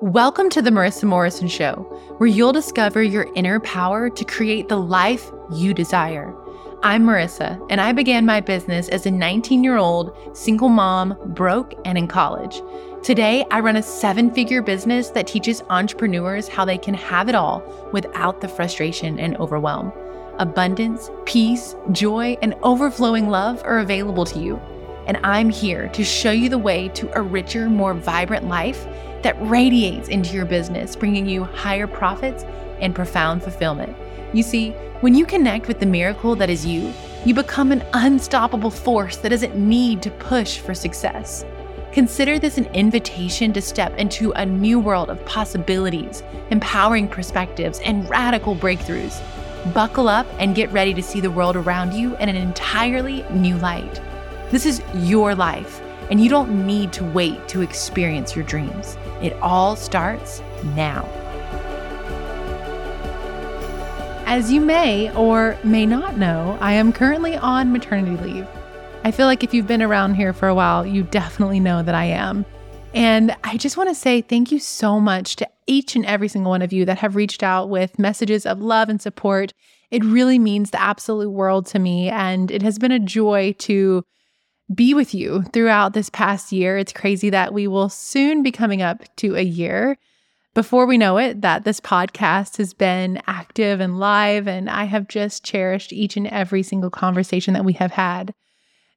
Welcome to the Marissa Morrison Show, where you'll discover your inner power to create the life you desire. I'm Marissa, and I began my business as a 19 year old single mom, broke and in college. Today, I run a seven figure business that teaches entrepreneurs how they can have it all without the frustration and overwhelm. Abundance, peace, joy, and overflowing love are available to you. And I'm here to show you the way to a richer, more vibrant life that radiates into your business, bringing you higher profits and profound fulfillment. You see, when you connect with the miracle that is you, you become an unstoppable force that doesn't need to push for success. Consider this an invitation to step into a new world of possibilities, empowering perspectives, and radical breakthroughs. Buckle up and get ready to see the world around you in an entirely new light. This is your life, and you don't need to wait to experience your dreams. It all starts now. As you may or may not know, I am currently on maternity leave. I feel like if you've been around here for a while, you definitely know that I am. And I just want to say thank you so much to each and every single one of you that have reached out with messages of love and support. It really means the absolute world to me. And it has been a joy to be with you throughout this past year. It's crazy that we will soon be coming up to a year before we know it that this podcast has been active and live and I have just cherished each and every single conversation that we have had.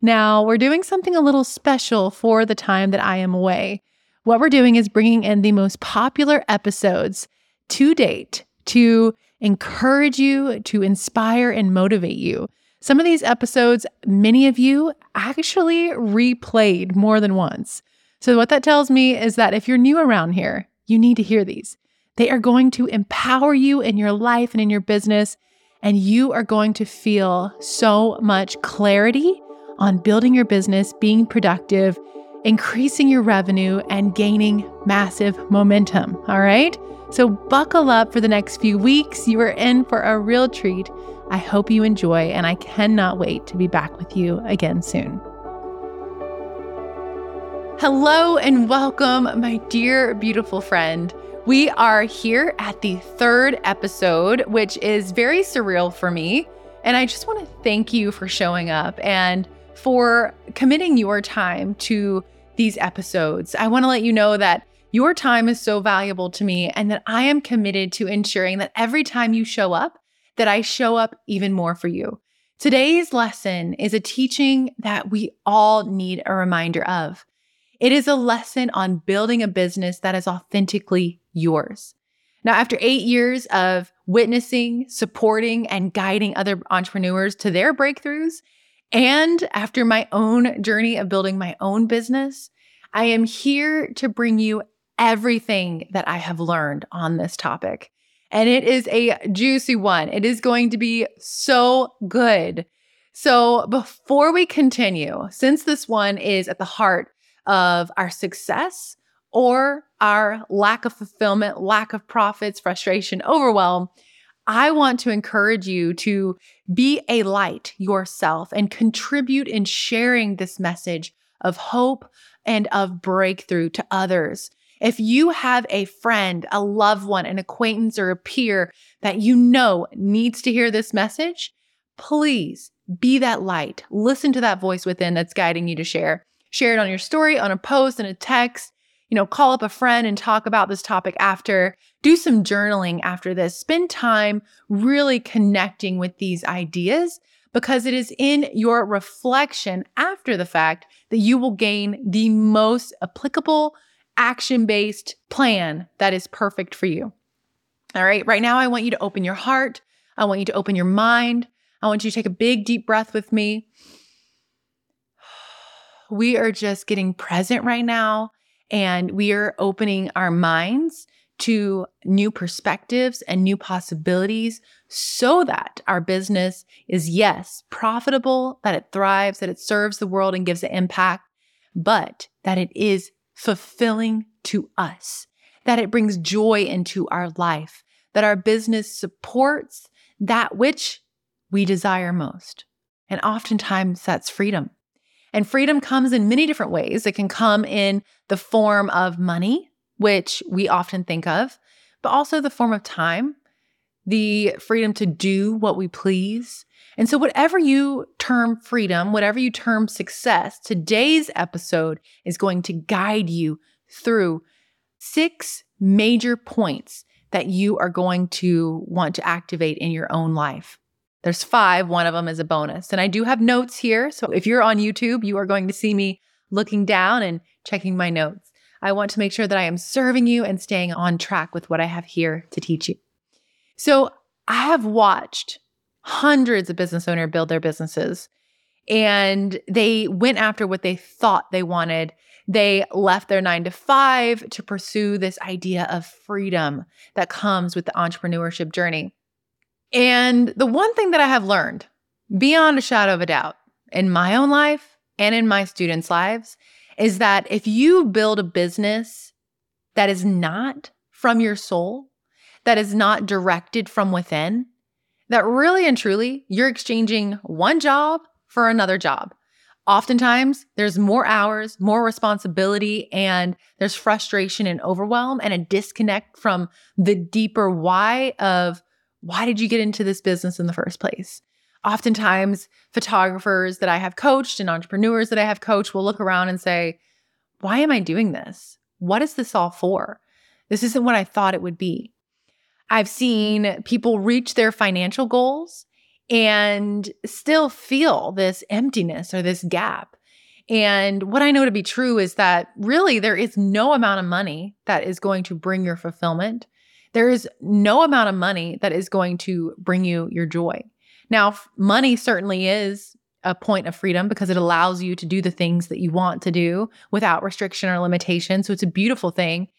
Now, we're doing something a little special for the time that I am away. What we're doing is bringing in the most popular episodes to date to encourage you, to inspire and motivate you. Some of these episodes, many of you actually replayed more than once. So, what that tells me is that if you're new around here, you need to hear these. They are going to empower you in your life and in your business, and you are going to feel so much clarity on building your business, being productive, increasing your revenue, and gaining massive momentum. All right? So, buckle up for the next few weeks. You are in for a real treat. I hope you enjoy, and I cannot wait to be back with you again soon. Hello and welcome, my dear, beautiful friend. We are here at the third episode, which is very surreal for me. And I just want to thank you for showing up and for committing your time to these episodes. I want to let you know that your time is so valuable to me and that I am committed to ensuring that every time you show up, that I show up even more for you. Today's lesson is a teaching that we all need a reminder of. It is a lesson on building a business that is authentically yours. Now, after eight years of witnessing, supporting, and guiding other entrepreneurs to their breakthroughs, and after my own journey of building my own business, I am here to bring you everything that I have learned on this topic and it is a juicy one. It is going to be so good. So, before we continue, since this one is at the heart of our success or our lack of fulfillment, lack of profits, frustration, overwhelm, I want to encourage you to be a light yourself and contribute in sharing this message of hope and of breakthrough to others. If you have a friend, a loved one, an acquaintance, or a peer that you know needs to hear this message, please be that light. Listen to that voice within that's guiding you to share. Share it on your story, on a post, in a text. You know, call up a friend and talk about this topic after. Do some journaling after this. Spend time really connecting with these ideas because it is in your reflection after the fact that you will gain the most applicable action based plan that is perfect for you. All right, right now, I want you to open your heart. I want you to open your mind. I want you to take a big, deep breath with me. We are just getting present right now, and we are opening our minds to new perspectives and new possibilities so that our business is, yes, profitable, that it thrives, that it serves the world and gives an impact, but that it is fulfilling to us, that it brings joy into our life, that our business supports that which we desire most. And oftentimes that's freedom. And freedom comes in many different ways. It can come in the form of money, which we often think of, but also the form of time, the freedom to do what we please. And so, whatever you term freedom, whatever you term success, today's episode is going to guide you through six major points that you are going to want to activate in your own life. There's five, one of them is a bonus. And I do have notes here. So if you're on YouTube, you are going to see me looking down and checking my notes. I want to make sure that I am serving you and staying on track with what I have here to teach you. So I have watched hundreds of business owners build their businesses and they went after what they thought they wanted. They left their nine to five to pursue this idea of freedom that comes with the entrepreneurship journey. And the one thing that I have learned beyond a shadow of a doubt in my own life and in my students' lives is that if you build a business that is not from your soul, that is not directed from within, that really and truly you're exchanging one job for another job. Oftentimes, there's more hours, more responsibility, and there's frustration and overwhelm and a disconnect from the deeper why of why did you get into this business in the first place? Oftentimes, photographers that I have coached and entrepreneurs that I have coached will look around and say, Why am I doing this? What is this all for? This isn't what I thought it would be. I've seen people reach their financial goals and still feel this emptiness or this gap. And what I know to be true is that really there is no amount of money that is going to bring your fulfillment. There is no amount of money that is going to bring you your joy. Now, money certainly is a point of freedom because it allows you to do the things that you want to do without restriction or limitation. So it's a beautiful thing.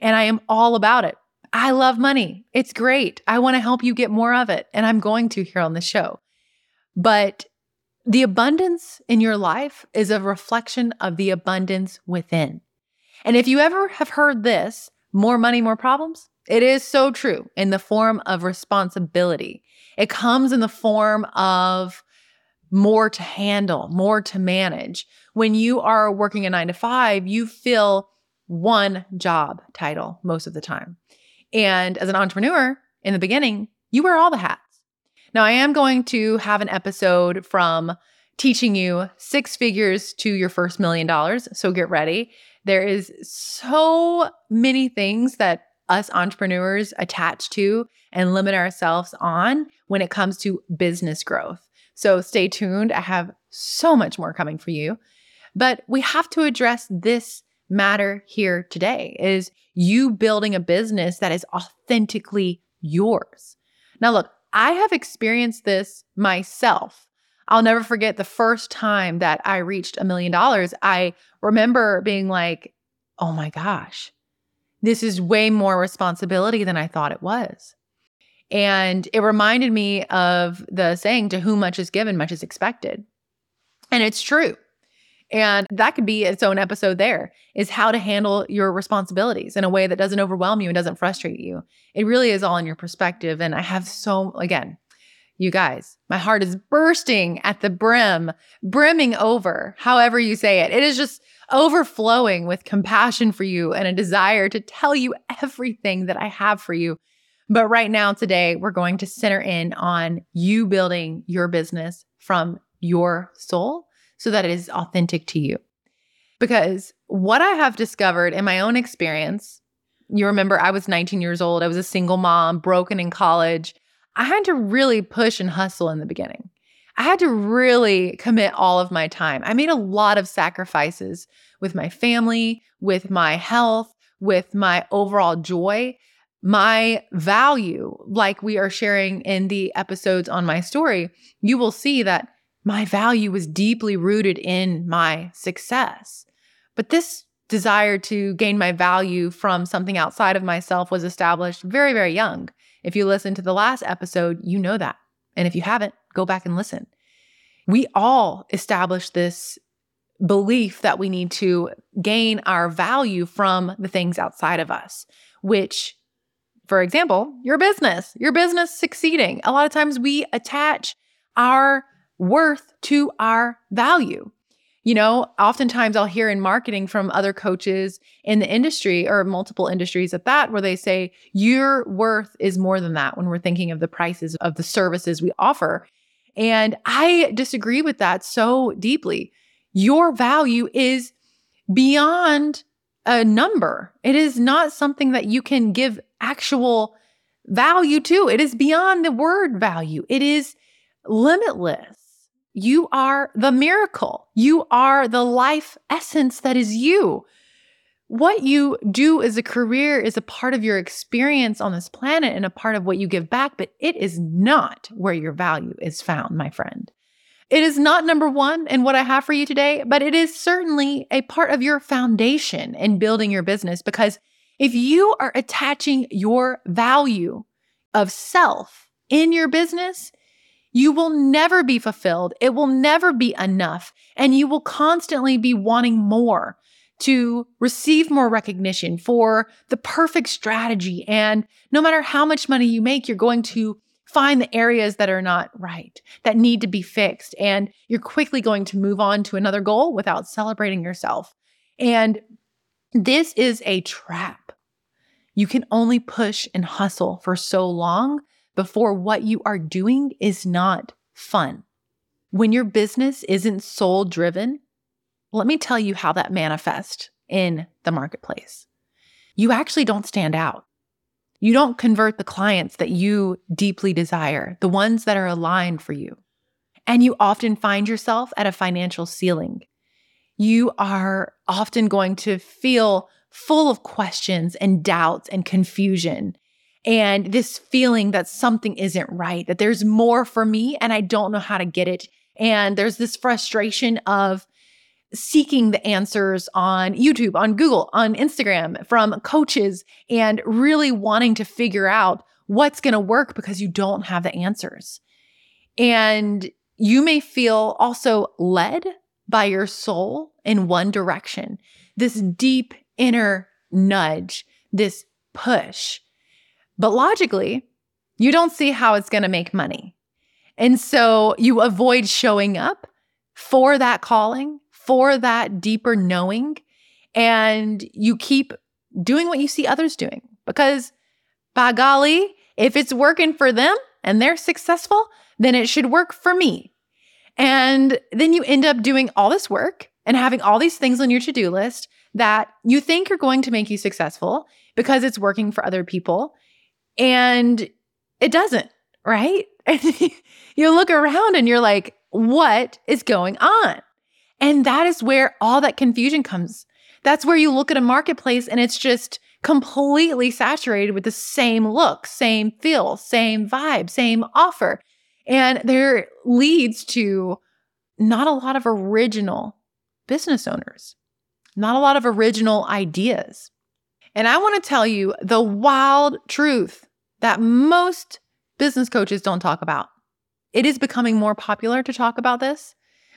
And I am all about it. I love money. It's great. I want to help you get more of it. And I'm going to here on the show. But the abundance in your life is a reflection of the abundance within. And if you ever have heard this, more money, more problems, it is so true in the form of responsibility. It comes in the form of more to handle, more to manage. When you are working a nine to five, you fill one job title most of the time. And as an entrepreneur in the beginning, you wear all the hats. Now, I am going to have an episode from teaching you six figures to your first million dollars. So get ready. There is so many things that us entrepreneurs attach to and limit ourselves on when it comes to business growth. So stay tuned. I have so much more coming for you. But we have to address this matter here today is you building a business that is authentically yours. Now, look, I have experienced this myself. I'll never forget the first time that I reached a million dollars. I remember being like, oh my gosh, this is way more responsibility than I thought it was. And it reminded me of the saying, to whom much is given, much is expected. And it's true. And that could be its own episode there is how to handle your responsibilities in a way that doesn't overwhelm you and doesn't frustrate you. It really is all in your perspective. And I have so, again, you guys, my heart is bursting at the brim, brimming over, however you say it. It is just overflowing with compassion for you and a desire to tell you everything that I have for you. But right now, today, we're going to center in on you building your business from your soul so that it is authentic to you. Because what I have discovered in my own experience, you remember I was 19 years old, I was a single mom, broken in college. I had to really push and hustle in the beginning. I had to really commit all of my time. I made a lot of sacrifices with my family, with my health, with my overall joy. My value, like we are sharing in the episodes on my story, you will see that my value was deeply rooted in my success. But this desire to gain my value from something outside of myself was established very, very young. If you listen to the last episode, you know that. And if you haven't, go back and listen. We all establish this belief that we need to gain our value from the things outside of us, which, for example, your business, your business succeeding. A lot of times we attach our worth to our value. You know, oftentimes I'll hear in marketing from other coaches in the industry or multiple industries at that, where they say, your worth is more than that when we're thinking of the prices of the services we offer. And I disagree with that so deeply. Your value is beyond a number, it is not something that you can give actual value to. It is beyond the word value, it is limitless. You are the miracle. You are the life essence that is you. What you do as a career is a part of your experience on this planet and a part of what you give back, but it is not where your value is found, my friend. It is not number one in what I have for you today, but it is certainly a part of your foundation in building your business because if you are attaching your value of self in your business, you will never be fulfilled. It will never be enough. And you will constantly be wanting more to receive more recognition for the perfect strategy. And no matter how much money you make, you're going to find the areas that are not right, that need to be fixed. And you're quickly going to move on to another goal without celebrating yourself. And this is a trap. You can only push and hustle for so long before what you are doing is not fun. When your business isn't soul driven, let me tell you how that manifests in the marketplace. You actually don't stand out. You don't convert the clients that you deeply desire, the ones that are aligned for you. And you often find yourself at a financial ceiling. You are often going to feel full of questions and doubts and confusion and this feeling that something isn't right, that there's more for me and I don't know how to get it. And there's this frustration of seeking the answers on YouTube, on Google, on Instagram from coaches and really wanting to figure out what's going to work because you don't have the answers. And you may feel also led by your soul in one direction, this deep inner nudge, this push but logically, you don't see how it's going to make money. And so you avoid showing up for that calling, for that deeper knowing, and you keep doing what you see others doing. Because by golly, if it's working for them and they're successful, then it should work for me. And then you end up doing all this work and having all these things on your to do list that you think are going to make you successful because it's working for other people. And it doesn't, right? you look around and you're like, what is going on? And that is where all that confusion comes. That's where you look at a marketplace and it's just completely saturated with the same look, same feel, same vibe, same offer. And there leads to not a lot of original business owners, not a lot of original ideas. And I want to tell you the wild truth that most business coaches don't talk about. It is becoming more popular to talk about this,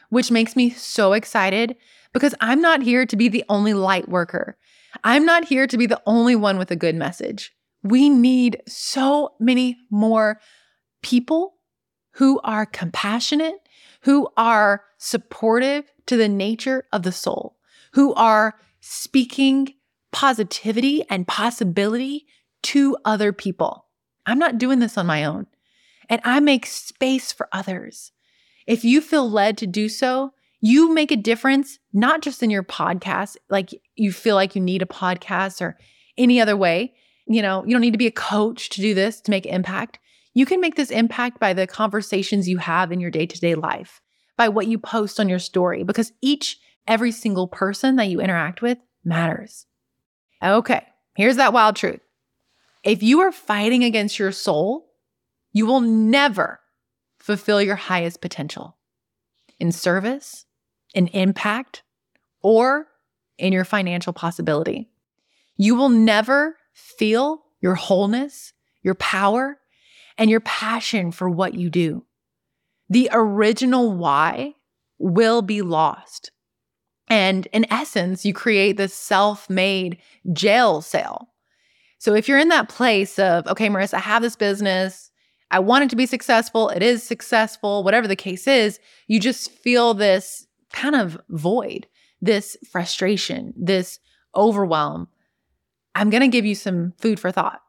which makes me so excited because I'm not here to be the only light worker. I'm not here to be the only one with a good message. We need so many more people who are compassionate, who are supportive to the nature of the soul, who are speaking positivity and possibility to other people. I'm not doing this on my own. And I make space for others. If you feel led to do so, you make a difference, not just in your podcast, like you feel like you need a podcast or any other way. You know, you don't need to be a coach to do this to make impact. You can make this impact by the conversations you have in your day to day life, by what you post on your story, because each, every single person that you interact with matters. Okay, here's that wild truth if you are fighting against your soul, you will never fulfill your highest potential in service, in impact, or in your financial possibility. You will never feel your wholeness, your power, and your passion for what you do. The original why will be lost. And in essence, you create this self made jail cell so if you're in that place of, okay, Marissa, I have this business, I want it to be successful, it is successful, whatever the case is, you just feel this kind of void, this frustration, this overwhelm, I'm going to give you some food for thought.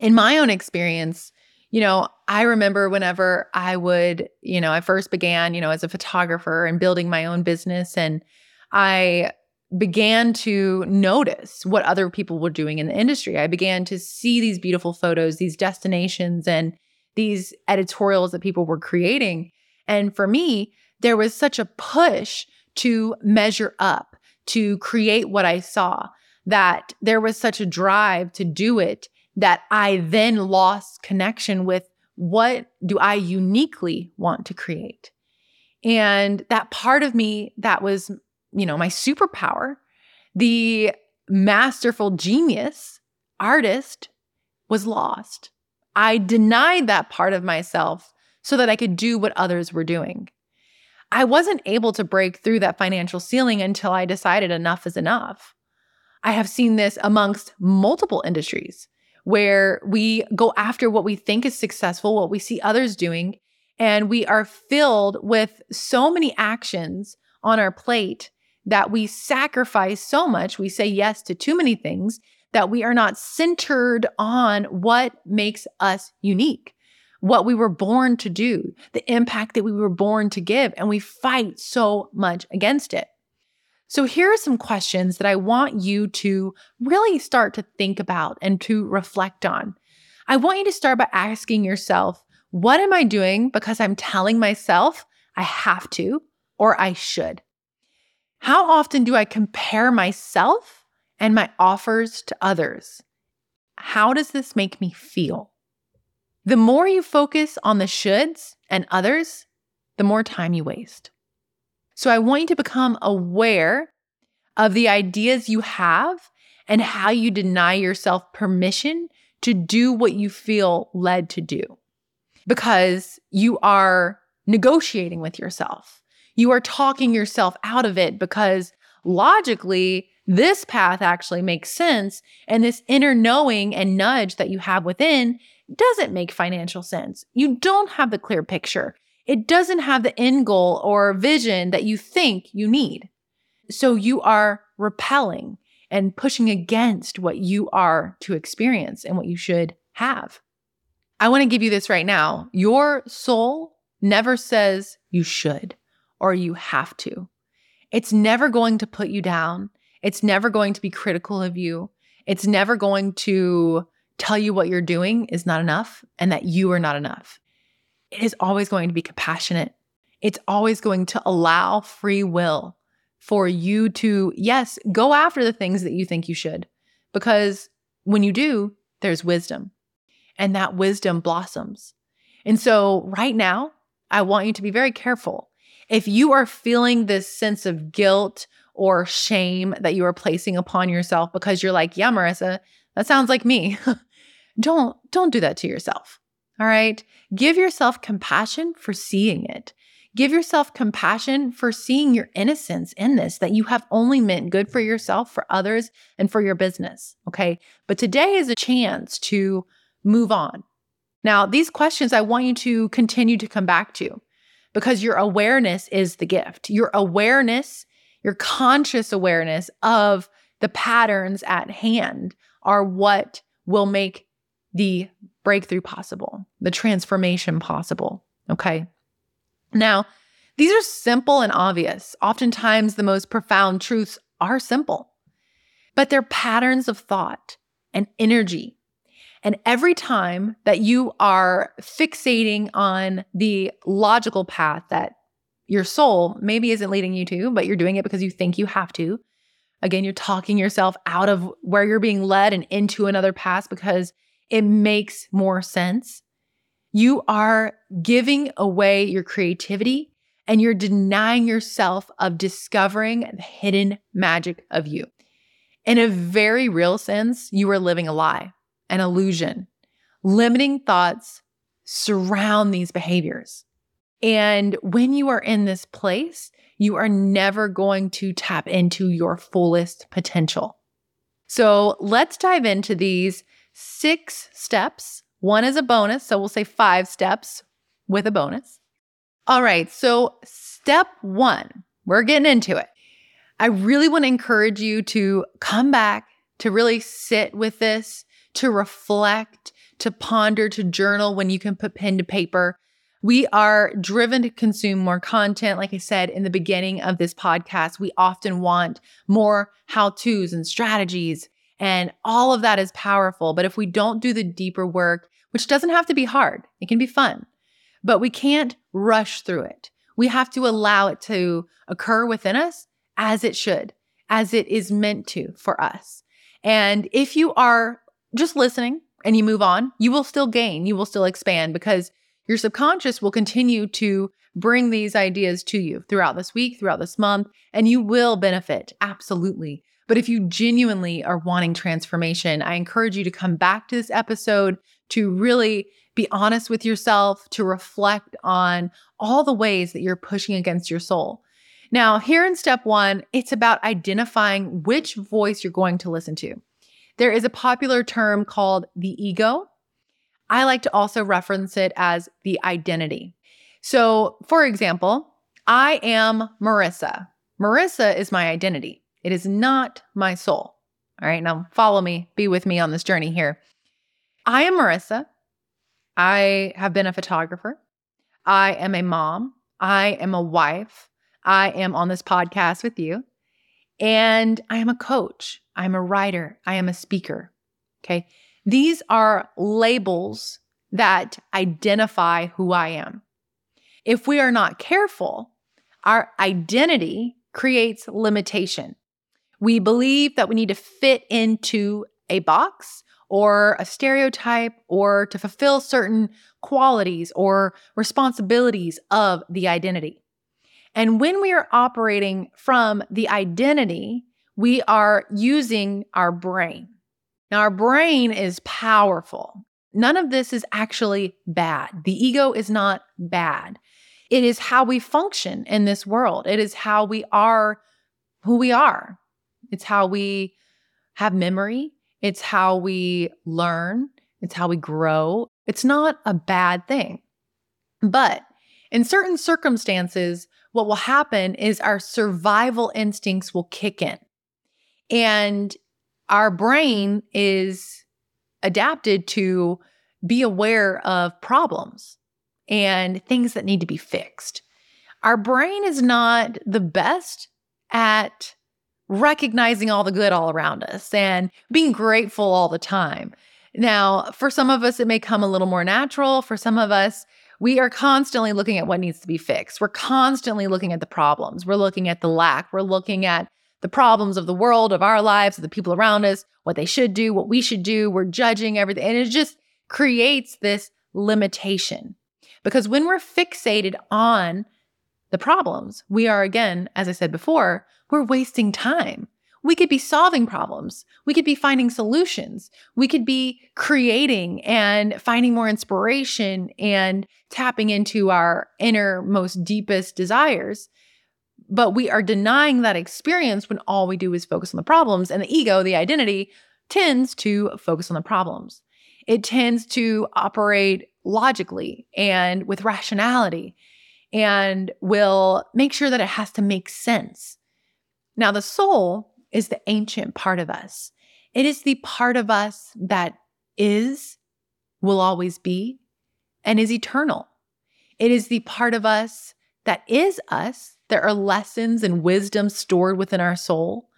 In my own experience, you know, I remember whenever I would, you know, I first began, you know, as a photographer and building my own business and I began to notice what other people were doing in the industry. I began to see these beautiful photos, these destinations, and these editorials that people were creating. And for me, there was such a push to measure up, to create what I saw, that there was such a drive to do it that I then lost connection with what do I uniquely want to create. And that part of me that was you know, my superpower, the masterful genius artist was lost. I denied that part of myself so that I could do what others were doing. I wasn't able to break through that financial ceiling until I decided enough is enough. I have seen this amongst multiple industries where we go after what we think is successful, what we see others doing, and we are filled with so many actions on our plate that we sacrifice so much, we say yes to too many things, that we are not centered on what makes us unique, what we were born to do, the impact that we were born to give, and we fight so much against it. So, here are some questions that I want you to really start to think about and to reflect on. I want you to start by asking yourself, what am I doing because I'm telling myself I have to or I should? How often do I compare myself and my offers to others? How does this make me feel? The more you focus on the shoulds and others, the more time you waste. So I want you to become aware of the ideas you have and how you deny yourself permission to do what you feel led to do because you are negotiating with yourself. You are talking yourself out of it because logically, this path actually makes sense. And this inner knowing and nudge that you have within doesn't make financial sense. You don't have the clear picture. It doesn't have the end goal or vision that you think you need. So you are repelling and pushing against what you are to experience and what you should have. I want to give you this right now. Your soul never says you should or you have to. It's never going to put you down. It's never going to be critical of you. It's never going to tell you what you're doing is not enough and that you are not enough. It is always going to be compassionate. It's always going to allow free will for you to, yes, go after the things that you think you should. Because when you do, there's wisdom and that wisdom blossoms. And so, right now, I want you to be very careful if you are feeling this sense of guilt or shame that you are placing upon yourself because you're like, yeah, Marissa, that sounds like me. don't don't do that to yourself. All right? Give yourself compassion for seeing it. Give yourself compassion for seeing your innocence in this, that you have only meant good for yourself, for others, and for your business. Okay. But today is a chance to move on. Now, these questions I want you to continue to come back to because your awareness is the gift. Your awareness, your conscious awareness of the patterns at hand are what will make the breakthrough possible, the transformation possible. Okay. Now, these are simple and obvious. Oftentimes, the most profound truths are simple, but they're patterns of thought and energy and every time that you are fixating on the logical path that your soul maybe isn't leading you to, but you're doing it because you think you have to, again, you're talking yourself out of where you're being led and into another path because it makes more sense. You are giving away your creativity and you're denying yourself of discovering the hidden magic of you. In a very real sense, you are living a lie an illusion. Limiting thoughts surround these behaviors. And when you are in this place, you are never going to tap into your fullest potential. So let's dive into these six steps. One is a bonus. So we'll say five steps with a bonus. All right. So, step one we're getting into it. I really want to encourage you to come back, to really sit with this, to reflect, to ponder, to journal when you can put pen to paper. We are driven to consume more content. Like I said in the beginning of this podcast, we often want more how to's and strategies, and all of that is powerful. But if we don't do the deeper work, which doesn't have to be hard, it can be fun, but we can't rush through it. We have to allow it to occur within us as it should, as it is meant to for us. And if you are just listening and you move on, you will still gain, you will still expand because your subconscious will continue to bring these ideas to you throughout this week, throughout this month, and you will benefit absolutely. But if you genuinely are wanting transformation, I encourage you to come back to this episode to really be honest with yourself, to reflect on all the ways that you're pushing against your soul. Now, here in step one, it's about identifying which voice you're going to listen to. There is a popular term called the ego. I like to also reference it as the identity. So, for example, I am Marissa. Marissa is my identity. It is not my soul. All right, now follow me, be with me on this journey here. I am Marissa. I have been a photographer. I am a mom. I am a wife. I am on this podcast with you. And I am a coach. I'm a writer. I am a speaker. Okay. These are labels that identify who I am. If we are not careful, our identity creates limitation. We believe that we need to fit into a box or a stereotype or to fulfill certain qualities or responsibilities of the identity. And when we are operating from the identity, we are using our brain. Now, our brain is powerful. None of this is actually bad. The ego is not bad. It is how we function in this world, it is how we are who we are. It's how we have memory, it's how we learn, it's how we grow. It's not a bad thing. But in certain circumstances, what will happen is our survival instincts will kick in. And our brain is adapted to be aware of problems and things that need to be fixed. Our brain is not the best at recognizing all the good all around us and being grateful all the time. Now, for some of us, it may come a little more natural. For some of us, we are constantly looking at what needs to be fixed. We're constantly looking at the problems. We're looking at the lack. We're looking at the problems of the world, of our lives, of the people around us, what they should do, what we should do. We're judging everything. And it just creates this limitation. Because when we're fixated on the problems, we are, again, as I said before, we're wasting time. We could be solving problems. We could be finding solutions. We could be creating and finding more inspiration and tapping into our inner, most deepest desires. But we are denying that experience when all we do is focus on the problems. And the ego, the identity, tends to focus on the problems. It tends to operate logically and with rationality and will make sure that it has to make sense. Now, the soul is the ancient part of us. It is the part of us that is, will always be, and is eternal. It is the part of us that is us. There are lessons and wisdom stored within our soul.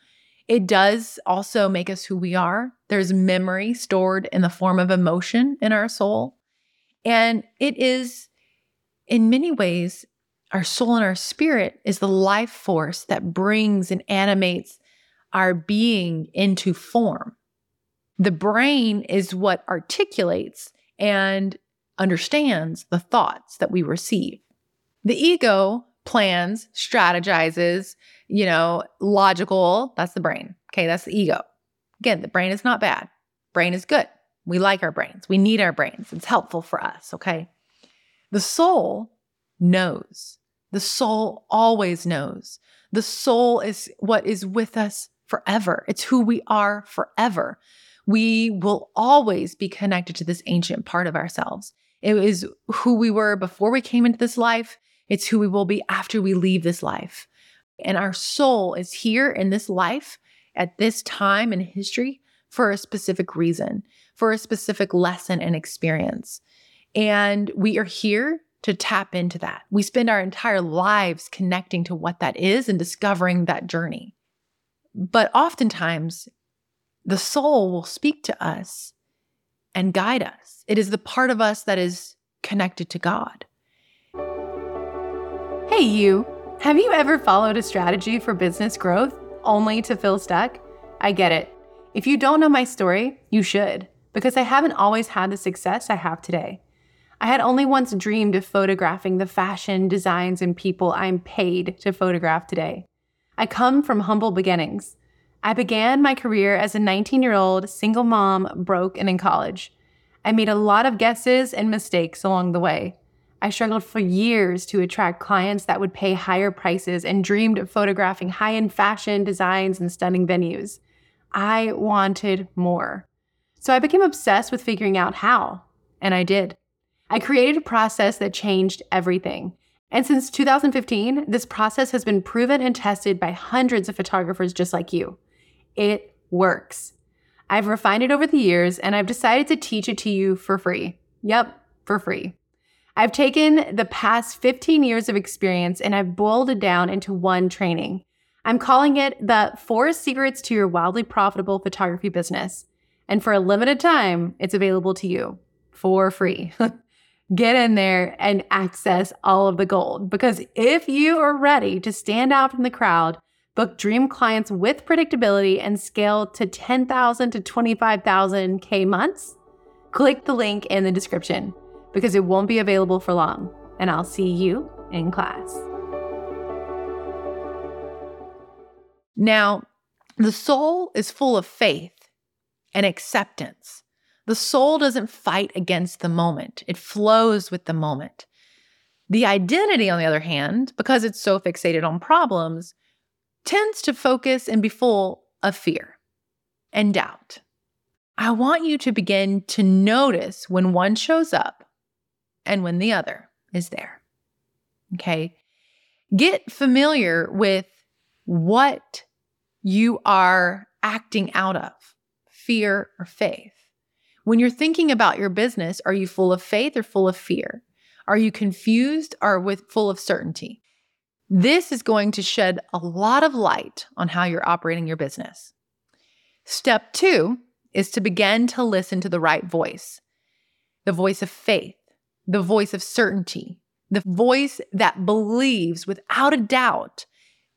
It does also make us who we are. There's memory stored in the form of emotion in our soul. And it is in many ways, our soul and our spirit is the life force that brings and animates our being into form. The brain is what articulates and understands the thoughts that we receive. The ego plans, strategizes, you know, logical, that's the brain. Okay, that's the ego. Again, the brain is not bad. Brain is good. We like our brains. We need our brains. It's helpful for us, okay? The soul knows. The soul always knows. The soul is what is with us forever. It's who we are forever. We will always be connected to this ancient part of ourselves. It is who we were before we came into this life. It's who we will be after we leave this life. And our soul is here in this life at this time in history for a specific reason, for a specific lesson and experience. And we are here to tap into that. We spend our entire lives connecting to what that is and discovering that journey. But oftentimes, the soul will speak to us and guide us. It is the part of us that is connected to God. Hey, you. Have you ever followed a strategy for business growth only to feel stuck? I get it. If you don't know my story, you should, because I haven't always had the success I have today. I had only once dreamed of photographing the fashion, designs, and people I'm paid to photograph today. I come from humble beginnings. I began my career as a 19 year old single mom, broke and in college. I made a lot of guesses and mistakes along the way. I struggled for years to attract clients that would pay higher prices and dreamed of photographing high end fashion designs and stunning venues. I wanted more. So I became obsessed with figuring out how, and I did. I created a process that changed everything. And since 2015, this process has been proven and tested by hundreds of photographers just like you. It works. I've refined it over the years and I've decided to teach it to you for free. Yep, for free. I've taken the past 15 years of experience and I've boiled it down into one training. I'm calling it the Four Secrets to Your Wildly Profitable Photography Business. And for a limited time, it's available to you for free. Get in there and access all of the gold because if you are ready to stand out from the crowd, book dream clients with predictability and scale to 10,000 to 25,000 K months, click the link in the description because it won't be available for long. And I'll see you in class. Now, the soul is full of faith and acceptance. The soul doesn't fight against the moment, it flows with the moment. The identity, on the other hand, because it's so fixated on problems, tends to focus and be full of fear and doubt. I want you to begin to notice when one shows up and when the other is there. Okay. Get familiar with what you are acting out of fear or faith. When you're thinking about your business, are you full of faith or full of fear? Are you confused or with full of certainty? This is going to shed a lot of light on how you're operating your business. Step two is to begin to listen to the right voice, the voice of faith, the voice of certainty, the voice that believes without a doubt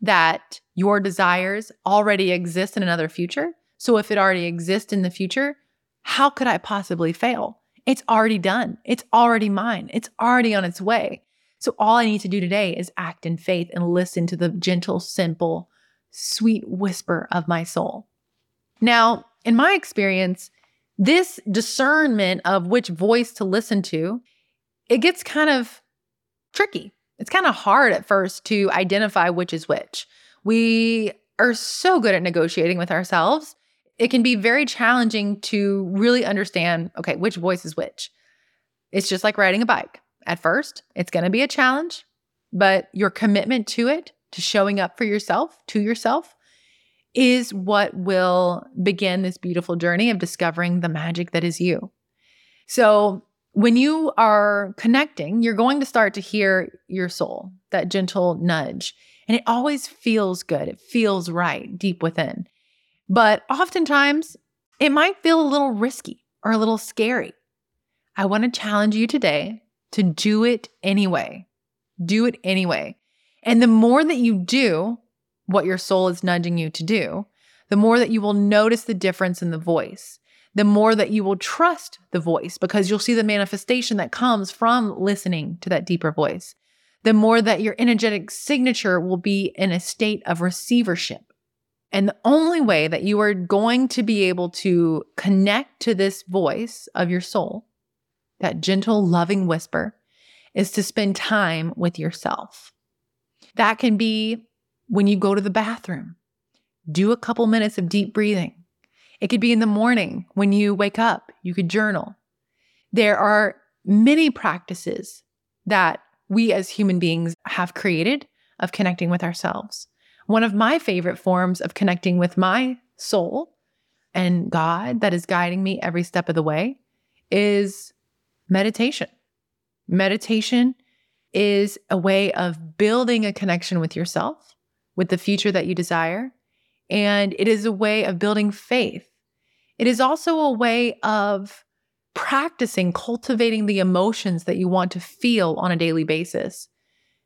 that your desires already exist in another future. So if it already exists in the future, how could I possibly fail? It's already done. It's already mine. It's already on its way. So all I need to do today is act in faith and listen to the gentle, simple, sweet whisper of my soul. Now, in my experience, this discernment of which voice to listen to it gets kind of tricky. It's kind of hard at first to identify which is which. We are so good at negotiating with ourselves. It can be very challenging to really understand okay, which voice is which. It's just like riding a bike. At first, it's going to be a challenge, but your commitment to it, to showing up for yourself, to yourself, is what will begin this beautiful journey of discovering the magic that is you. So, when you are connecting, you're going to start to hear your soul, that gentle nudge. And it always feels good. It feels right deep within. But oftentimes, it might feel a little risky or a little scary. I want to challenge you today to do it anyway. Do it anyway. And the more that you do what your soul is nudging you to do, the more that you will notice the difference in the voice the more that you will trust the voice because you'll see the manifestation that comes from listening to that deeper voice. The more that your energetic signature will be in a state of receivership. And the only way that you are going to be able to connect to this voice of your soul, that gentle, loving whisper, is to spend time with yourself. That can be when you go to the bathroom. Do a couple minutes of deep breathing it could be in the morning when you wake up, you could journal. There are many practices that we as human beings have created of connecting with ourselves. one of my favorite forms of connecting with my soul and God that is guiding me every step of the way is meditation. Meditation is a way of building a connection with yourself, with the future that you desire. And it is a way of building faith. It is also a way of practicing cultivating the emotions that you want to feel on a daily basis.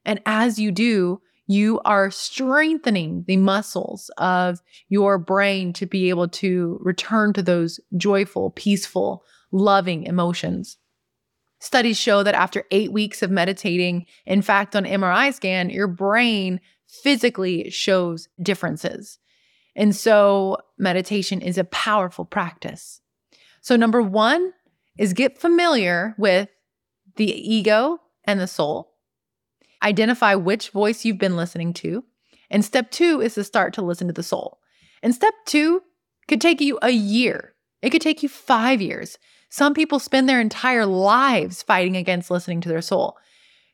And as you do, you are strengthening the muscles of your brain to be able to return to those joyful, peaceful, loving emotions. Studies show that after eight weeks of meditating, in fact, on MRI scan, your brain physically shows differences. And so, meditation is a powerful practice. So, number one is get familiar with the ego and the soul. Identify which voice you've been listening to. And step two is to start to listen to the soul. And step two could take you a year, it could take you five years. Some people spend their entire lives fighting against listening to their soul.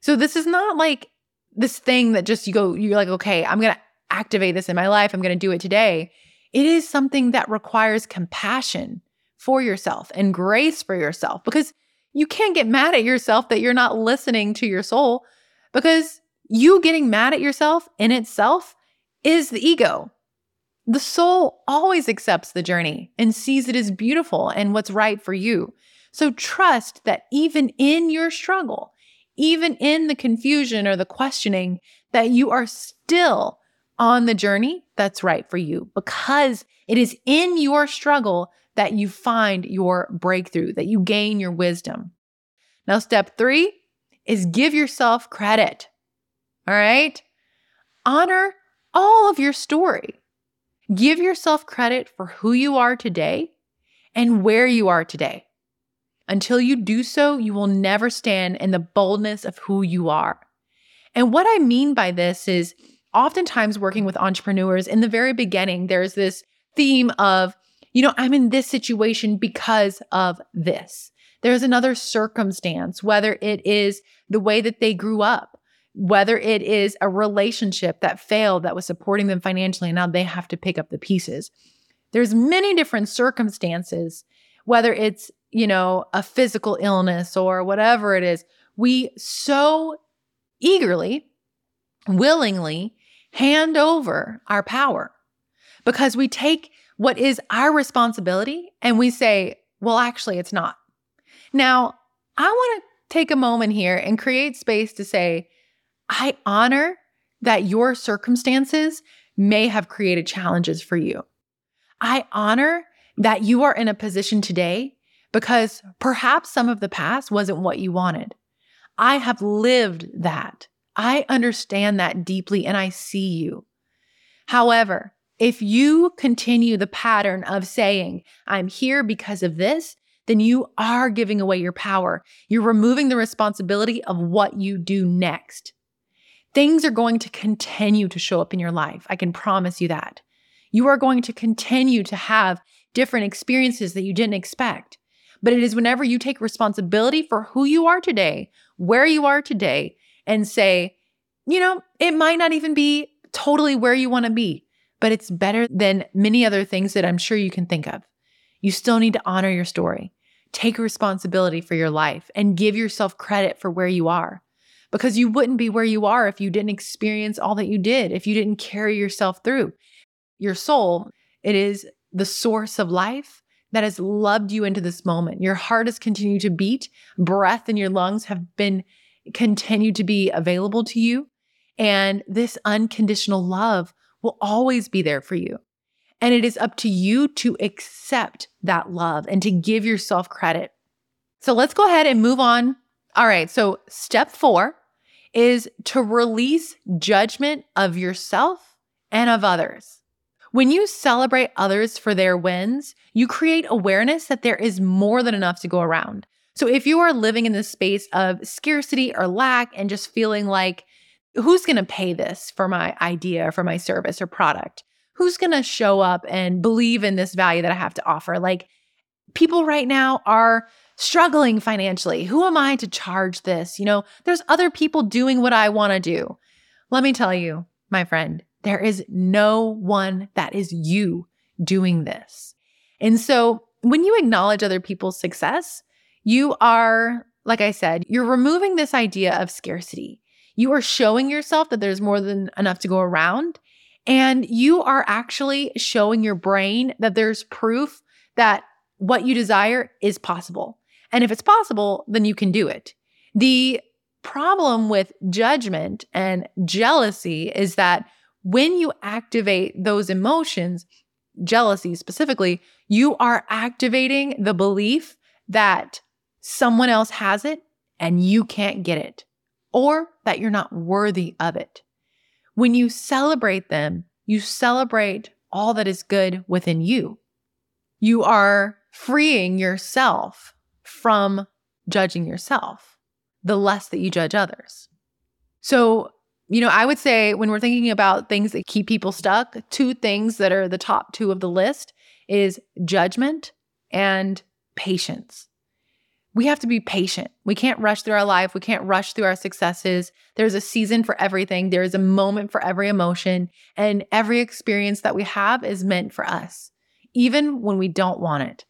So this is not like this thing that just you go, you're like, okay, I'm going to activate this in my life. I'm going to do it today. It is something that requires compassion for yourself and grace for yourself because you can't get mad at yourself that you're not listening to your soul because you getting mad at yourself in itself is the ego. The soul always accepts the journey and sees it as beautiful and what's right for you. So trust that even in your struggle, even in the confusion or the questioning, that you are still on the journey that's right for you because it is in your struggle that you find your breakthrough, that you gain your wisdom. Now, step three is give yourself credit. All right? Honor all of your story. Give yourself credit for who you are today and where you are today. Until you do so, you will never stand in the boldness of who you are. And what I mean by this is oftentimes working with entrepreneurs in the very beginning, there's this theme of, you know, I'm in this situation because of this. There's another circumstance, whether it is the way that they grew up, whether it is a relationship that failed that was supporting them financially and now they have to pick up the pieces there's many different circumstances whether it's you know a physical illness or whatever it is we so eagerly willingly hand over our power because we take what is our responsibility and we say well actually it's not now i want to take a moment here and create space to say I honor that your circumstances may have created challenges for you. I honor that you are in a position today because perhaps some of the past wasn't what you wanted. I have lived that. I understand that deeply and I see you. However, if you continue the pattern of saying, I'm here because of this, then you are giving away your power. You're removing the responsibility of what you do next. Things are going to continue to show up in your life. I can promise you that. You are going to continue to have different experiences that you didn't expect. But it is whenever you take responsibility for who you are today, where you are today, and say, you know, it might not even be totally where you want to be, but it's better than many other things that I'm sure you can think of. You still need to honor your story, take responsibility for your life, and give yourself credit for where you are because you wouldn't be where you are if you didn't experience all that you did, if you didn't carry yourself through. Your soul, it is the source of life that has loved you into this moment. Your heart has continued to beat, breath in your lungs have been continued to be available to you. And this unconditional love will always be there for you. And it is up to you to accept that love and to give yourself credit. So let's go ahead and move on. All right. So, step four is to release judgment of yourself and of others. When you celebrate others for their wins, you create awareness that there is more than enough to go around. So if you are living in this space of scarcity or lack and just feeling like, who's going to pay this for my idea for my service or product? Who's going to show up and believe in this value that I have to offer? Like, people right now are struggling financially. Who am I to charge this? You know, there's other people doing what I want to do. Let me tell you, my friend, There is no one that is you doing this. And so when you acknowledge other people's success, you are, like I said, you're removing this idea of scarcity. You are showing yourself that there's more than enough to go around. And you are actually showing your brain that there's proof that what you desire is possible. And if it's possible, then you can do it. The problem with judgment and jealousy is that when you activate those emotions, jealousy specifically, you are activating the belief that someone else has it and you can't get it, or that you're not worthy of it. When you celebrate them, you celebrate all that is good within you. You are freeing yourself from judging yourself, the less that you judge others. So, you know, I would say when we're thinking about things that keep people stuck, two things that are the top two of the list is judgment and patience. We have to be patient. We can't rush through our life. We can't rush through our successes. There's a season for everything. There is a moment for every emotion. And every experience that we have is meant for us, even when we don't want it.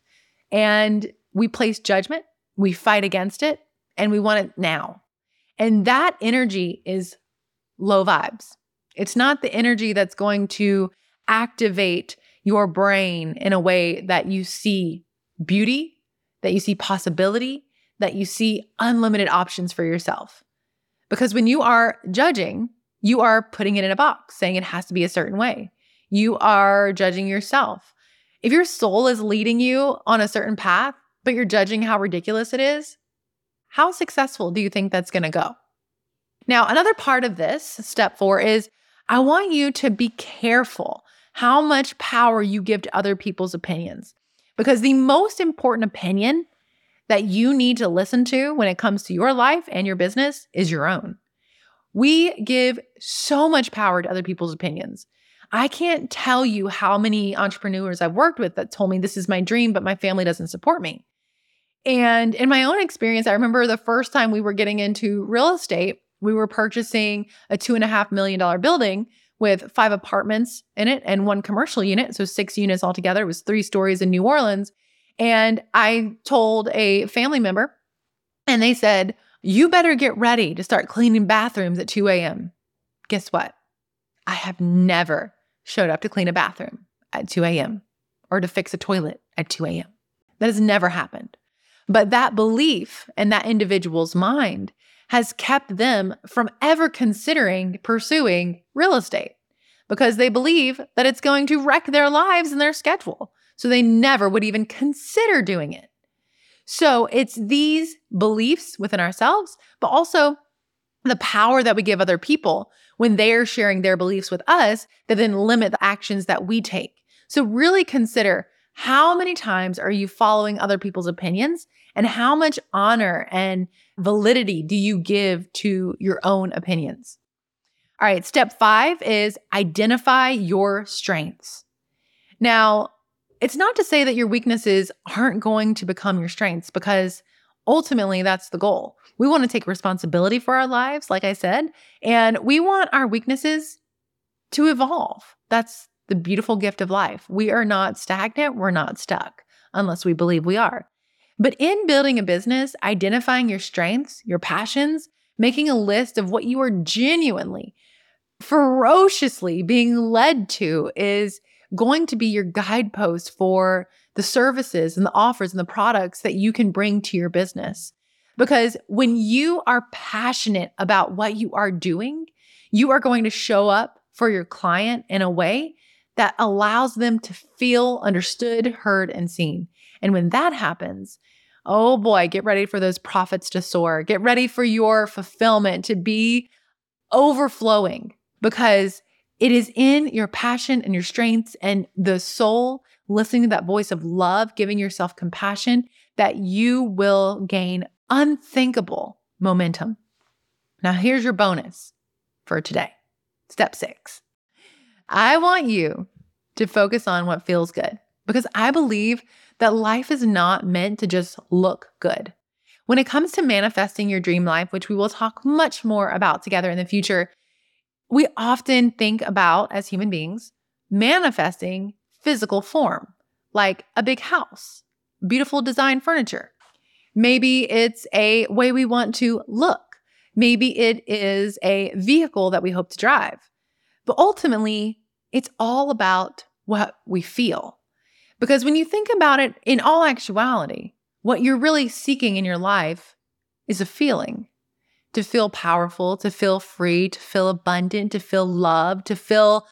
And we place judgment, we fight against it, and we want it now. And that energy is low vibes. It's not the energy that's going to activate your brain in a way that you see beauty, that you see possibility, that you see unlimited options for yourself. Because when you are judging, you are putting it in a box, saying it has to be a certain way. You are judging yourself. If your soul is leading you on a certain path, but you're judging how ridiculous it is, how successful do you think that's going to go? Now, another part of this, step four, is I want you to be careful how much power you give to other people's opinions. Because the most important opinion that you need to listen to when it comes to your life and your business is your own. We give so much power to other people's opinions. I can't tell you how many entrepreneurs I've worked with that told me this is my dream, but my family doesn't support me. And in my own experience, I remember the first time we were getting into real estate, we were purchasing a two and a half million dollar building with five apartments in it and one commercial unit. So six units altogether. It was three stories in New Orleans. And I told a family member, and they said, You better get ready to start cleaning bathrooms at 2 a.m. Guess what? I have never showed up to clean a bathroom at 2 a.m. or to fix a toilet at 2 a.m. That has never happened. But that belief in that individual's mind has kept them from ever considering pursuing real estate because they believe that it's going to wreck their lives and their schedule. So they never would even consider doing it. So it's these beliefs within ourselves, but also the power that we give other people when they are sharing their beliefs with us that then limit the actions that we take. So really consider how many times are you following other people's opinions and how much honor and validity do you give to your own opinions? All right, step five is identify your strengths. Now, it's not to say that your weaknesses aren't going to become your strengths because ultimately that's the goal. We want to take responsibility for our lives, like I said, and we want our weaknesses to evolve. That's the beautiful gift of life. We are not stagnant, we're not stuck unless we believe we are. But in building a business, identifying your strengths, your passions, making a list of what you are genuinely, ferociously being led to is going to be your guidepost for the services and the offers and the products that you can bring to your business. Because when you are passionate about what you are doing, you are going to show up for your client in a way that allows them to feel understood, heard, and seen. And when that happens, oh boy, get ready for those profits to soar. Get ready for your fulfillment to be overflowing because it is in your passion and your strengths and the soul listening to that voice of love, giving yourself compassion, that you will gain unthinkable momentum. Now, here's your bonus for today. Step six. I want you to focus on what feels good because I believe that life is not meant to just look good. When it comes to manifesting your dream life, which we will talk much more about together in the future, we often think about as human beings manifesting physical form, like a big house, beautiful design furniture. Maybe it's a way we want to look. Maybe it is a vehicle that we hope to drive. But ultimately, it's all about what we feel. Because when you think about it in all actuality, what you're really seeking in your life is a feeling to feel powerful, to feel free, to feel abundant, to feel loved, to feel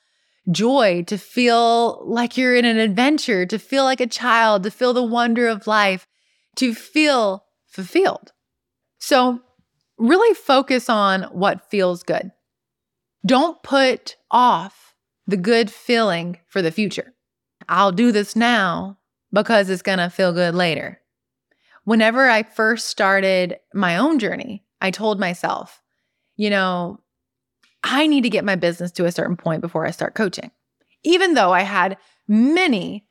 joy, to feel like you're in an adventure, to feel like a child, to feel the wonder of life, to feel fulfilled. So, really focus on what feels good. Don't put off the good feeling for the future. I'll do this now because it's going to feel good later. Whenever I first started my own journey, I told myself, you know, I need to get my business to a certain point before I start coaching. Even though I had many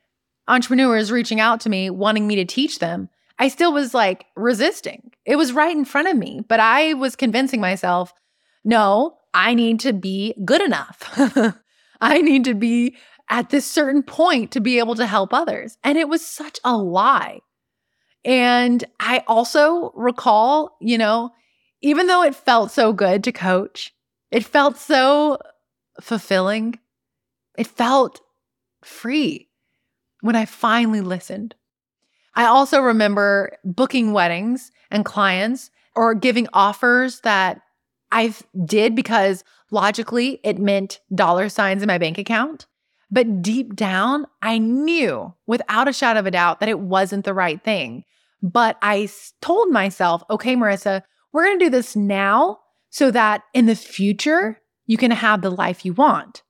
entrepreneurs reaching out to me wanting me to teach them, I still was like resisting. It was right in front of me, but I was convincing myself, no, I need to be good enough. I need to be at this certain point to be able to help others. And it was such a lie. And I also recall, you know, even though it felt so good to coach, it felt so fulfilling. It felt free when I finally listened. I also remember booking weddings and clients or giving offers that I did because logically it meant dollar signs in my bank account. But deep down, I knew without a shadow of a doubt that it wasn't the right thing. But I told myself, okay, Marissa, we're going to do this now so that in the future, you can have the life you want.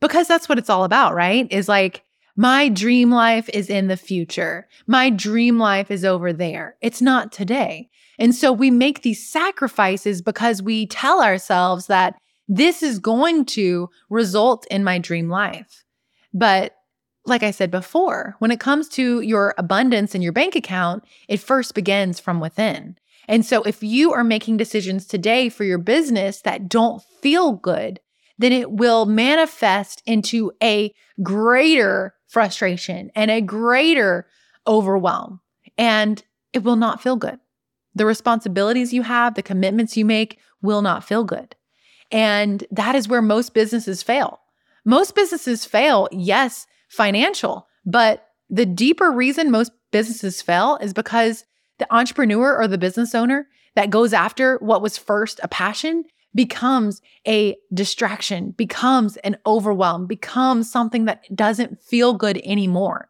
Because that's what it's all about, right? Is like, my dream life is in the future. My dream life is over there. It's not today. And so we make these sacrifices because we tell ourselves that this is going to result in my dream life. But like I said before, when it comes to your abundance in your bank account, it first begins from within. And so if you are making decisions today for your business that don't feel good, then it will manifest into a greater frustration and a greater overwhelm. And it will not feel good. The responsibilities you have, the commitments you make will not feel good. And that is where most businesses fail. Most businesses fail, yes, financial, but the deeper reason most businesses fail is because the entrepreneur or the business owner that goes after what was first a passion becomes a distraction, becomes an overwhelm, becomes something that doesn't feel good anymore.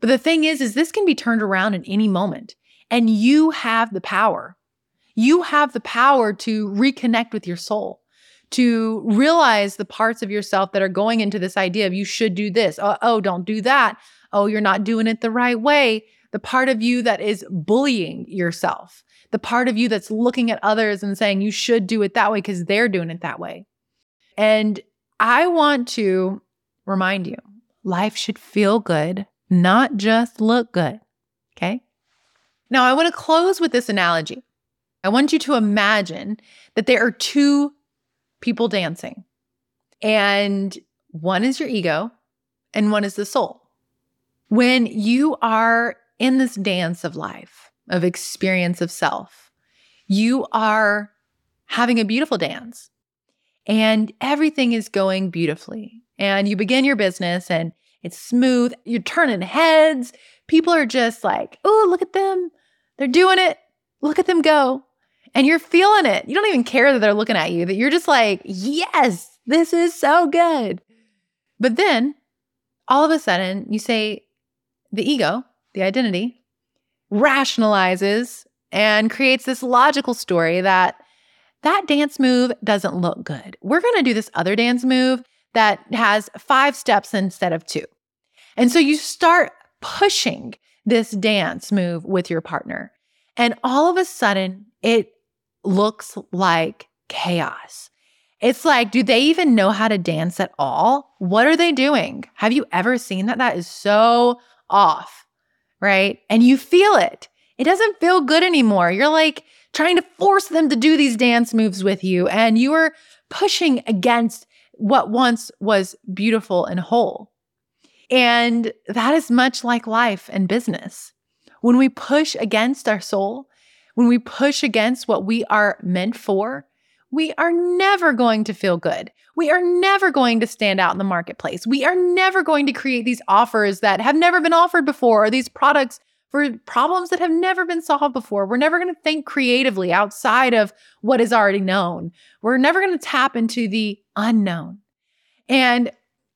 But the thing is is this can be turned around in any moment and you have the power. You have the power to reconnect with your soul to realize the parts of yourself that are going into this idea of you should do this. Oh, oh, don't do that. Oh, you're not doing it the right way. The part of you that is bullying yourself, the part of you that's looking at others and saying you should do it that way because they're doing it that way. And I want to remind you life should feel good, not just look good. Okay. Now, I want to close with this analogy. I want you to imagine that there are two people dancing. And one is your ego and one is the soul. When you are in this dance of life, of experience of self, you are having a beautiful dance and everything is going beautifully. And you begin your business and it's smooth. You're turning heads. People are just like, oh, look at them. They're doing it. Look at them go and you're feeling it. You don't even care that they're looking at you, that you're just like, yes, this is so good. But then all of a sudden, you say the ego, the identity, rationalizes and creates this logical story that that dance move doesn't look good. We're going to do this other dance move that has five steps instead of two. And so you start pushing this dance move with your partner. And all of a sudden, it looks like chaos. It's like, do they even know how to dance at all? What are they doing? Have you ever seen that? That is so off, right? And you feel it. It doesn't feel good anymore. You're like trying to force them to do these dance moves with you, and you are pushing against what once was beautiful and whole. And that is much like life and business. When we push against our soul, when we push against what we are meant for, we are never going to feel good. We are never going to stand out in the marketplace. We are never going to create these offers that have never been offered before or these products for problems that have never been solved before. We're never going to think creatively outside of what is already known. We're never going to tap into the unknown. And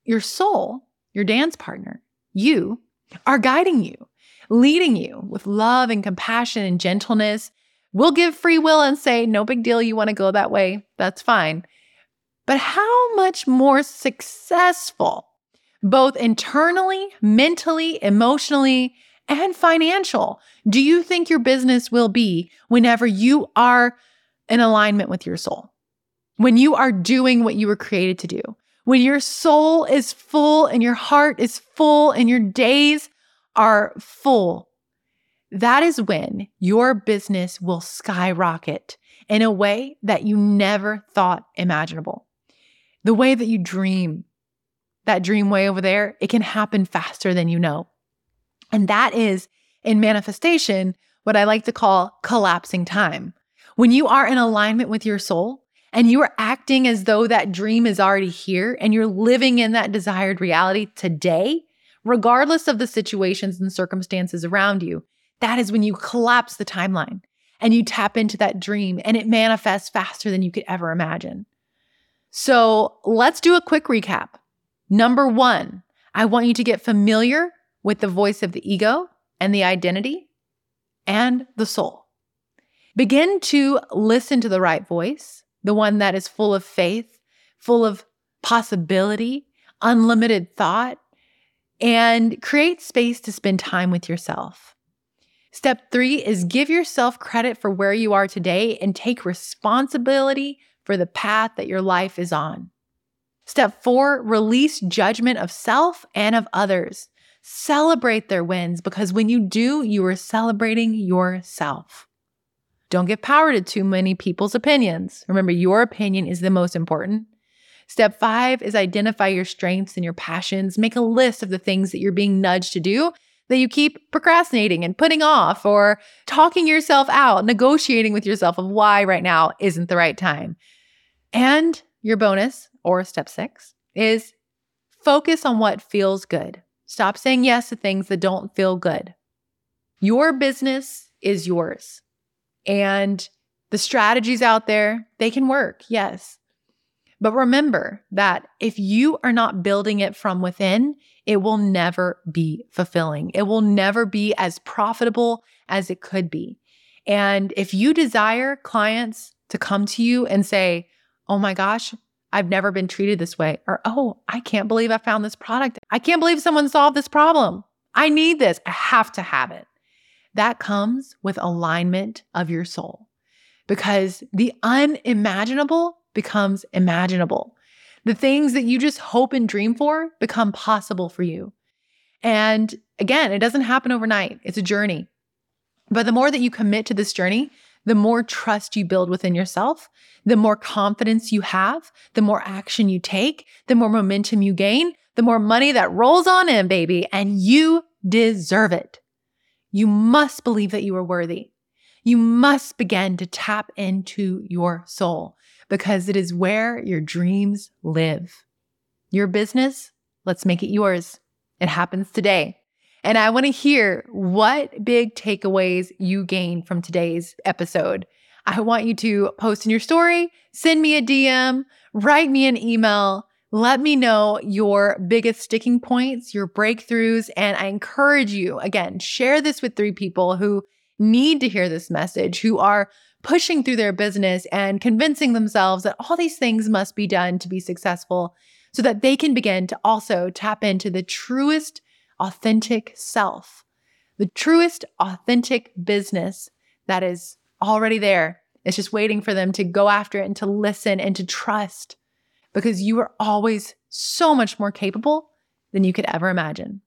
your soul, your dance partner, you are guiding you, leading you with love and compassion and gentleness. We'll give free will and say, no big deal, you want to go that way. That's fine. But how much more successful, both internally, mentally, emotionally, and financial, do you think your business will be whenever you are in alignment with your soul? When you are doing what you were created to do? When your soul is full and your heart is full and your days are full, that is when your business will skyrocket in a way that you never thought imaginable. The way that you dream, that dream way over there, it can happen faster than you know. And that is in manifestation what I like to call collapsing time. When you are in alignment with your soul and you are acting as though that dream is already here and you're living in that desired reality today, regardless of the situations and circumstances around you, that is when you collapse the timeline and you tap into that dream and it manifests faster than you could ever imagine. So let's do a quick recap. Number one, I want you to get familiar with the voice of the ego and the identity and the soul. Begin to listen to the right voice, the one that is full of faith, full of possibility, unlimited thought, and create space to spend time with yourself. Step three is give yourself credit for where you are today and take responsibility for the path that your life is on. Step four, release judgment of self and of others. Celebrate their wins because when you do, you are celebrating yourself. Don't give power to too many people's opinions. Remember, your opinion is the most important. Step five is identify your strengths and your passions. Make a list of the things that you're being nudged to do that you keep procrastinating and putting off or talking yourself out, negotiating with yourself of why right now isn't the right time. And your bonus, or step six, is focus on what feels good. Stop saying yes to things that don't feel good. Your business is yours. And the strategies out there, they can work, yes. But remember that if you are not building it from within, it will never be fulfilling. It will never be as profitable as it could be. And if you desire clients to come to you and say, Oh my gosh, I've never been treated this way. Or, oh, I can't believe I found this product. I can't believe someone solved this problem. I need this. I have to have it. That comes with alignment of your soul because the unimaginable becomes imaginable. The things that you just hope and dream for become possible for you. And again, it doesn't happen overnight, it's a journey. But the more that you commit to this journey, the more trust you build within yourself, the more confidence you have, the more action you take, the more momentum you gain, the more money that rolls on in, baby, and you deserve it. You must believe that you are worthy. You must begin to tap into your soul because it is where your dreams live. Your business, let's make it yours. It happens today. And I want to hear what big takeaways you gain from today's episode. I want you to post in your story, send me a DM, write me an email. Let me know your biggest sticking points, your breakthroughs. And I encourage you, again, share this with three people who need to hear this message, who are pushing through their business and convincing themselves that all these things must be done to be successful so that they can begin to also tap into the truest authentic self, the truest authentic business that is already there. It's just waiting for them to go after it and to listen and to trust because you are always so much more capable than you could ever imagine.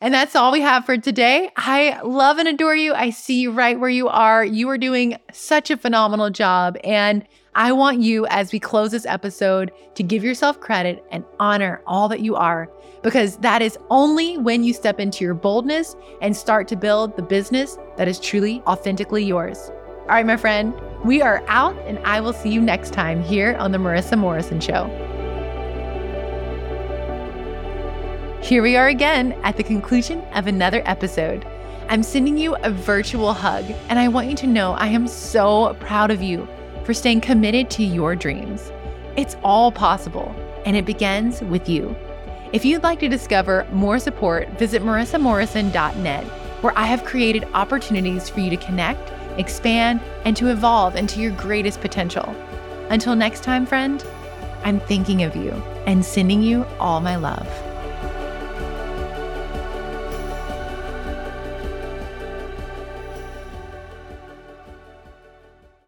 And that's all we have for today. I love and adore you. I see you right where you are. You are doing such a phenomenal job. And I want you, as we close this episode, to give yourself credit and honor all that you are, because that is only when you step into your boldness and start to build the business that is truly authentically yours. All right, my friend, we are out, and I will see you next time here on The Marissa Morrison Show. Here we are again at the conclusion of another episode. I'm sending you a virtual hug, and I want you to know I am so proud of you for staying committed to your dreams. It's all possible, and it begins with you. If you'd like to discover more support, visit marissamorrison.net, where I have created opportunities for you to connect, expand, and to evolve into your greatest potential. Until next time, friend, I'm thinking of you and sending you all my love.